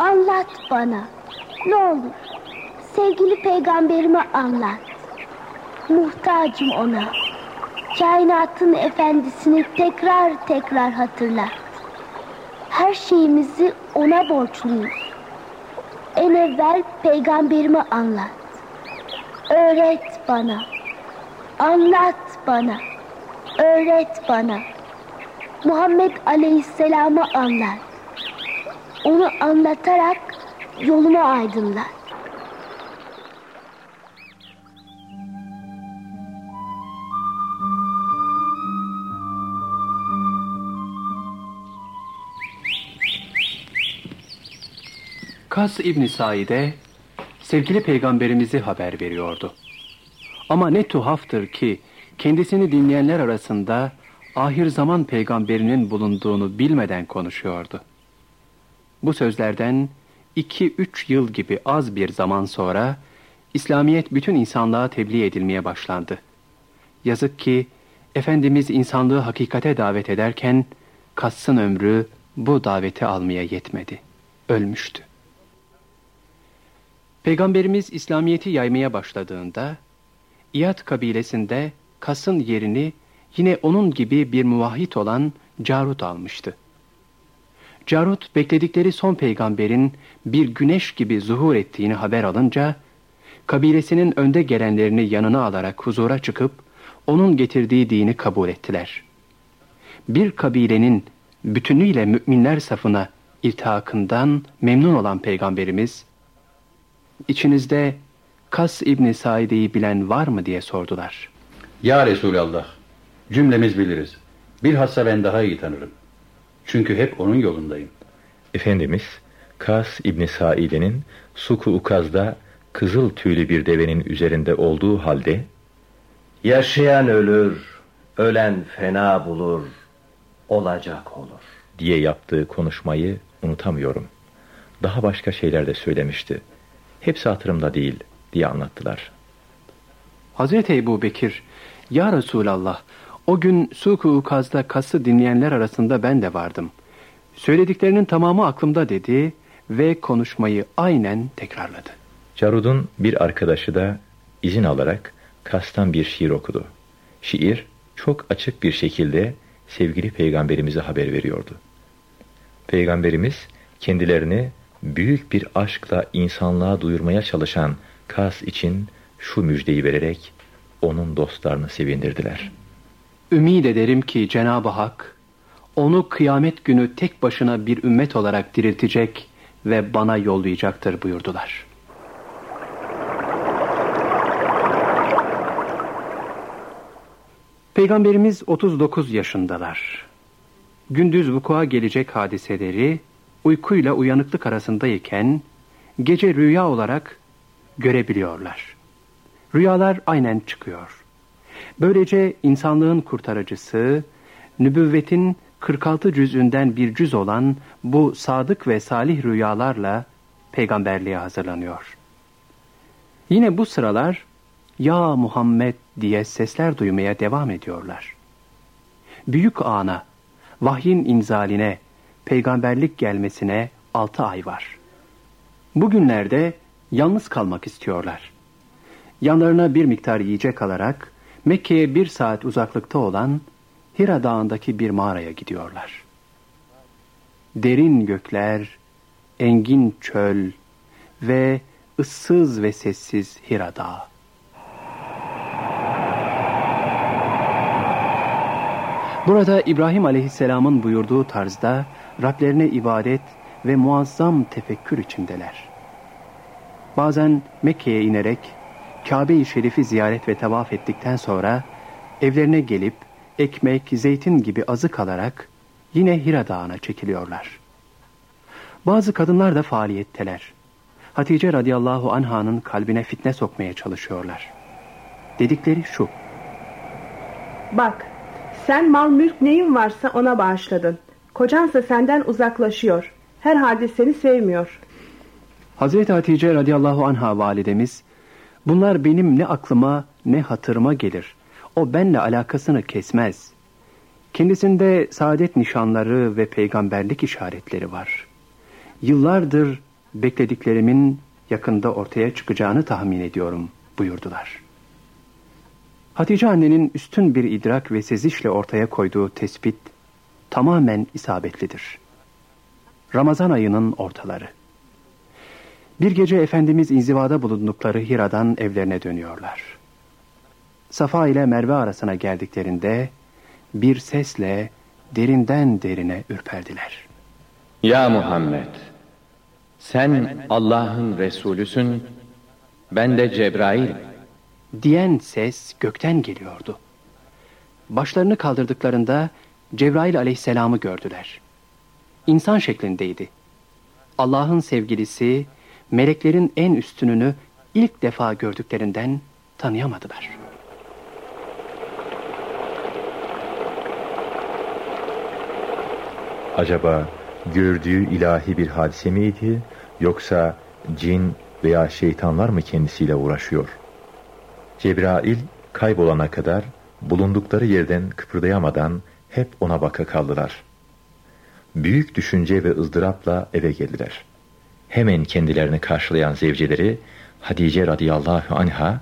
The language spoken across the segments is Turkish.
Anlat bana. Ne olur. Sevgili peygamberime anlat. Muhtacım ona. Kainatın efendisini tekrar tekrar hatırlat. Her şeyimizi ona borçluyuz. En evvel peygamberime anlat. Öğret bana. Anlat bana. Öğret bana. Muhammed Aleyhisselam'ı anlat. Onu anlatarak yolumu aydınlat. Kas İbni Said'e sevgili peygamberimizi haber veriyordu. Ama ne tuhaftır ki kendisini dinleyenler arasında ahir zaman peygamberinin bulunduğunu bilmeden konuşuyordu. Bu sözlerden iki üç yıl gibi az bir zaman sonra İslamiyet bütün insanlığa tebliğ edilmeye başlandı. Yazık ki Efendimiz insanlığı hakikate davet ederken Kass'ın ömrü bu daveti almaya yetmedi. Ölmüştü. Peygamberimiz İslamiyet'i yaymaya başladığında İyad kabilesinde Kas'ın yerini yine onun gibi bir muvahhid olan Carut almıştı. Carut bekledikleri son peygamberin bir güneş gibi zuhur ettiğini haber alınca, kabilesinin önde gelenlerini yanına alarak huzura çıkıp, onun getirdiği dini kabul ettiler. Bir kabilenin bütünüyle müminler safına iltihakından memnun olan peygamberimiz, içinizde Kas İbni Saide'yi bilen var mı diye sordular. Ya Resulallah, cümlemiz biliriz. Bilhassa ben daha iyi tanırım. Çünkü hep onun yolundayım. Efendimiz, Kas İbni Saide'nin Suku Ukaz'da kızıl tüylü bir devenin üzerinde olduğu halde Yaşayan ölür, ölen fena bulur, olacak olur. diye yaptığı konuşmayı unutamıyorum. Daha başka şeyler de söylemişti. Hepsi hatırımda değil diye anlattılar. Hazreti Ebu Bekir, Ya Resulallah, o gün Suku Ukaz'da kası dinleyenler arasında ben de vardım. Söylediklerinin tamamı aklımda dedi ve konuşmayı aynen tekrarladı. Carud'un bir arkadaşı da izin alarak Kas'tan bir şiir okudu. Şiir çok açık bir şekilde sevgili peygamberimize haber veriyordu. Peygamberimiz kendilerini büyük bir aşkla insanlığa duyurmaya çalışan Kas için şu müjdeyi vererek onun dostlarını sevindirdiler. Ümid ederim ki Cenab-ı Hak onu kıyamet günü tek başına bir ümmet olarak diriltecek ve bana yollayacaktır buyurdular. Peygamberimiz 39 yaşındalar. Gündüz vuku'a gelecek hadiseleri uykuyla uyanıklık arasındayken gece rüya olarak görebiliyorlar. Rüyalar aynen çıkıyor. Böylece insanlığın kurtarıcısı, nübüvvetin 46 cüzünden bir cüz olan bu sadık ve salih rüyalarla peygamberliğe hazırlanıyor. Yine bu sıralar ya Muhammed diye sesler duymaya devam ediyorlar. Büyük ana, vahyin inzaline, peygamberlik gelmesine altı ay var. Bugünlerde yalnız kalmak istiyorlar. Yanlarına bir miktar yiyecek alarak Mekke'ye bir saat uzaklıkta olan Hira Dağı'ndaki bir mağaraya gidiyorlar. Derin gökler, engin çöl ve ıssız ve sessiz Hira Dağı. Burada İbrahim Aleyhisselam'ın buyurduğu tarzda Rablerine ibadet ve muazzam tefekkür içindeler. Bazen Mekke'ye inerek Kabe-i Şerif'i ziyaret ve tavaf ettikten sonra evlerine gelip ekmek, zeytin gibi azık alarak yine Hira Dağı'na çekiliyorlar. Bazı kadınlar da faaliyetteler. Hatice radıyallahu anhanın kalbine fitne sokmaya çalışıyorlar. Dedikleri şu. Bak, sen mal mülk neyin varsa ona bağışladın. Kocansa senden uzaklaşıyor. Herhalde seni sevmiyor. Hazreti Hatice radıyallahu anha validemiz, bunlar benim ne aklıma ne hatırıma gelir. O benle alakasını kesmez. Kendisinde saadet nişanları ve peygamberlik işaretleri var. Yıllardır beklediklerimin yakında ortaya çıkacağını tahmin ediyorum buyurdular. Hatice annenin üstün bir idrak ve sezişle ortaya koyduğu tespit tamamen isabetlidir. Ramazan ayının ortaları. Bir gece Efendimiz inzivada bulundukları Hira'dan evlerine dönüyorlar. Safa ile Merve arasına geldiklerinde bir sesle derinden derine ürperdiler. Ya Muhammed! Sen Allah'ın Resulüsün, ben de Cebrail. Diyen ses gökten geliyordu. Başlarını kaldırdıklarında Cebrail aleyhisselamı gördüler. İnsan şeklindeydi. Allah'ın sevgilisi, meleklerin en üstününü ilk defa gördüklerinden tanıyamadılar. Acaba gördüğü ilahi bir hadise miydi yoksa cin veya şeytanlar mı kendisiyle uğraşıyor? Cebrail kaybolana kadar bulundukları yerden kıpırdayamadan hep ona baka kaldılar. Büyük düşünce ve ızdırapla eve geldiler. Hemen kendilerini karşılayan zevceleri Hadice radıyallahu anha,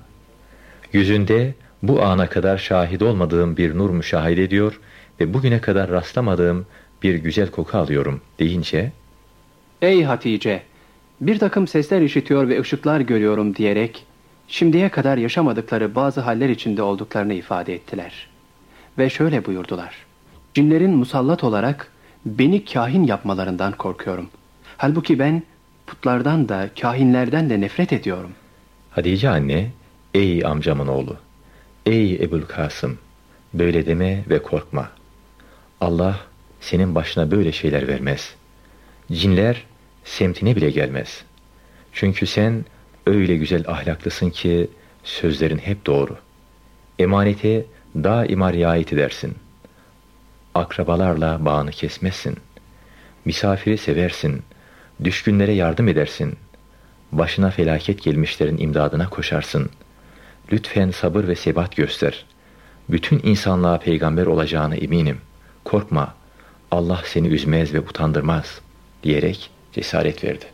yüzünde bu ana kadar şahit olmadığım bir nur müşahede ediyor ve bugüne kadar rastlamadığım bir güzel koku alıyorum deyince, Ey Hatice! Bir takım sesler işitiyor ve ışıklar görüyorum diyerek, şimdiye kadar yaşamadıkları bazı haller içinde olduklarını ifade ettiler. Ve şöyle buyurdular. Cinlerin musallat olarak beni kahin yapmalarından korkuyorum. Halbuki ben putlardan da kahinlerden de nefret ediyorum. Hadice anne, ey amcamın oğlu, ey Ebul Kasım, böyle deme ve korkma. Allah senin başına böyle şeyler vermez. Cinler semtine bile gelmez. Çünkü sen öyle güzel ahlaklısın ki sözlerin hep doğru. Emanete daima riayet edersin. Akrabalarla bağını kesmezsin. Misafiri seversin. Düşkünlere yardım edersin. Başına felaket gelmişlerin imdadına koşarsın. Lütfen sabır ve sebat göster. Bütün insanlığa peygamber olacağına eminim. Korkma, Allah seni üzmez ve utandırmaz diyerek cesaret verdi.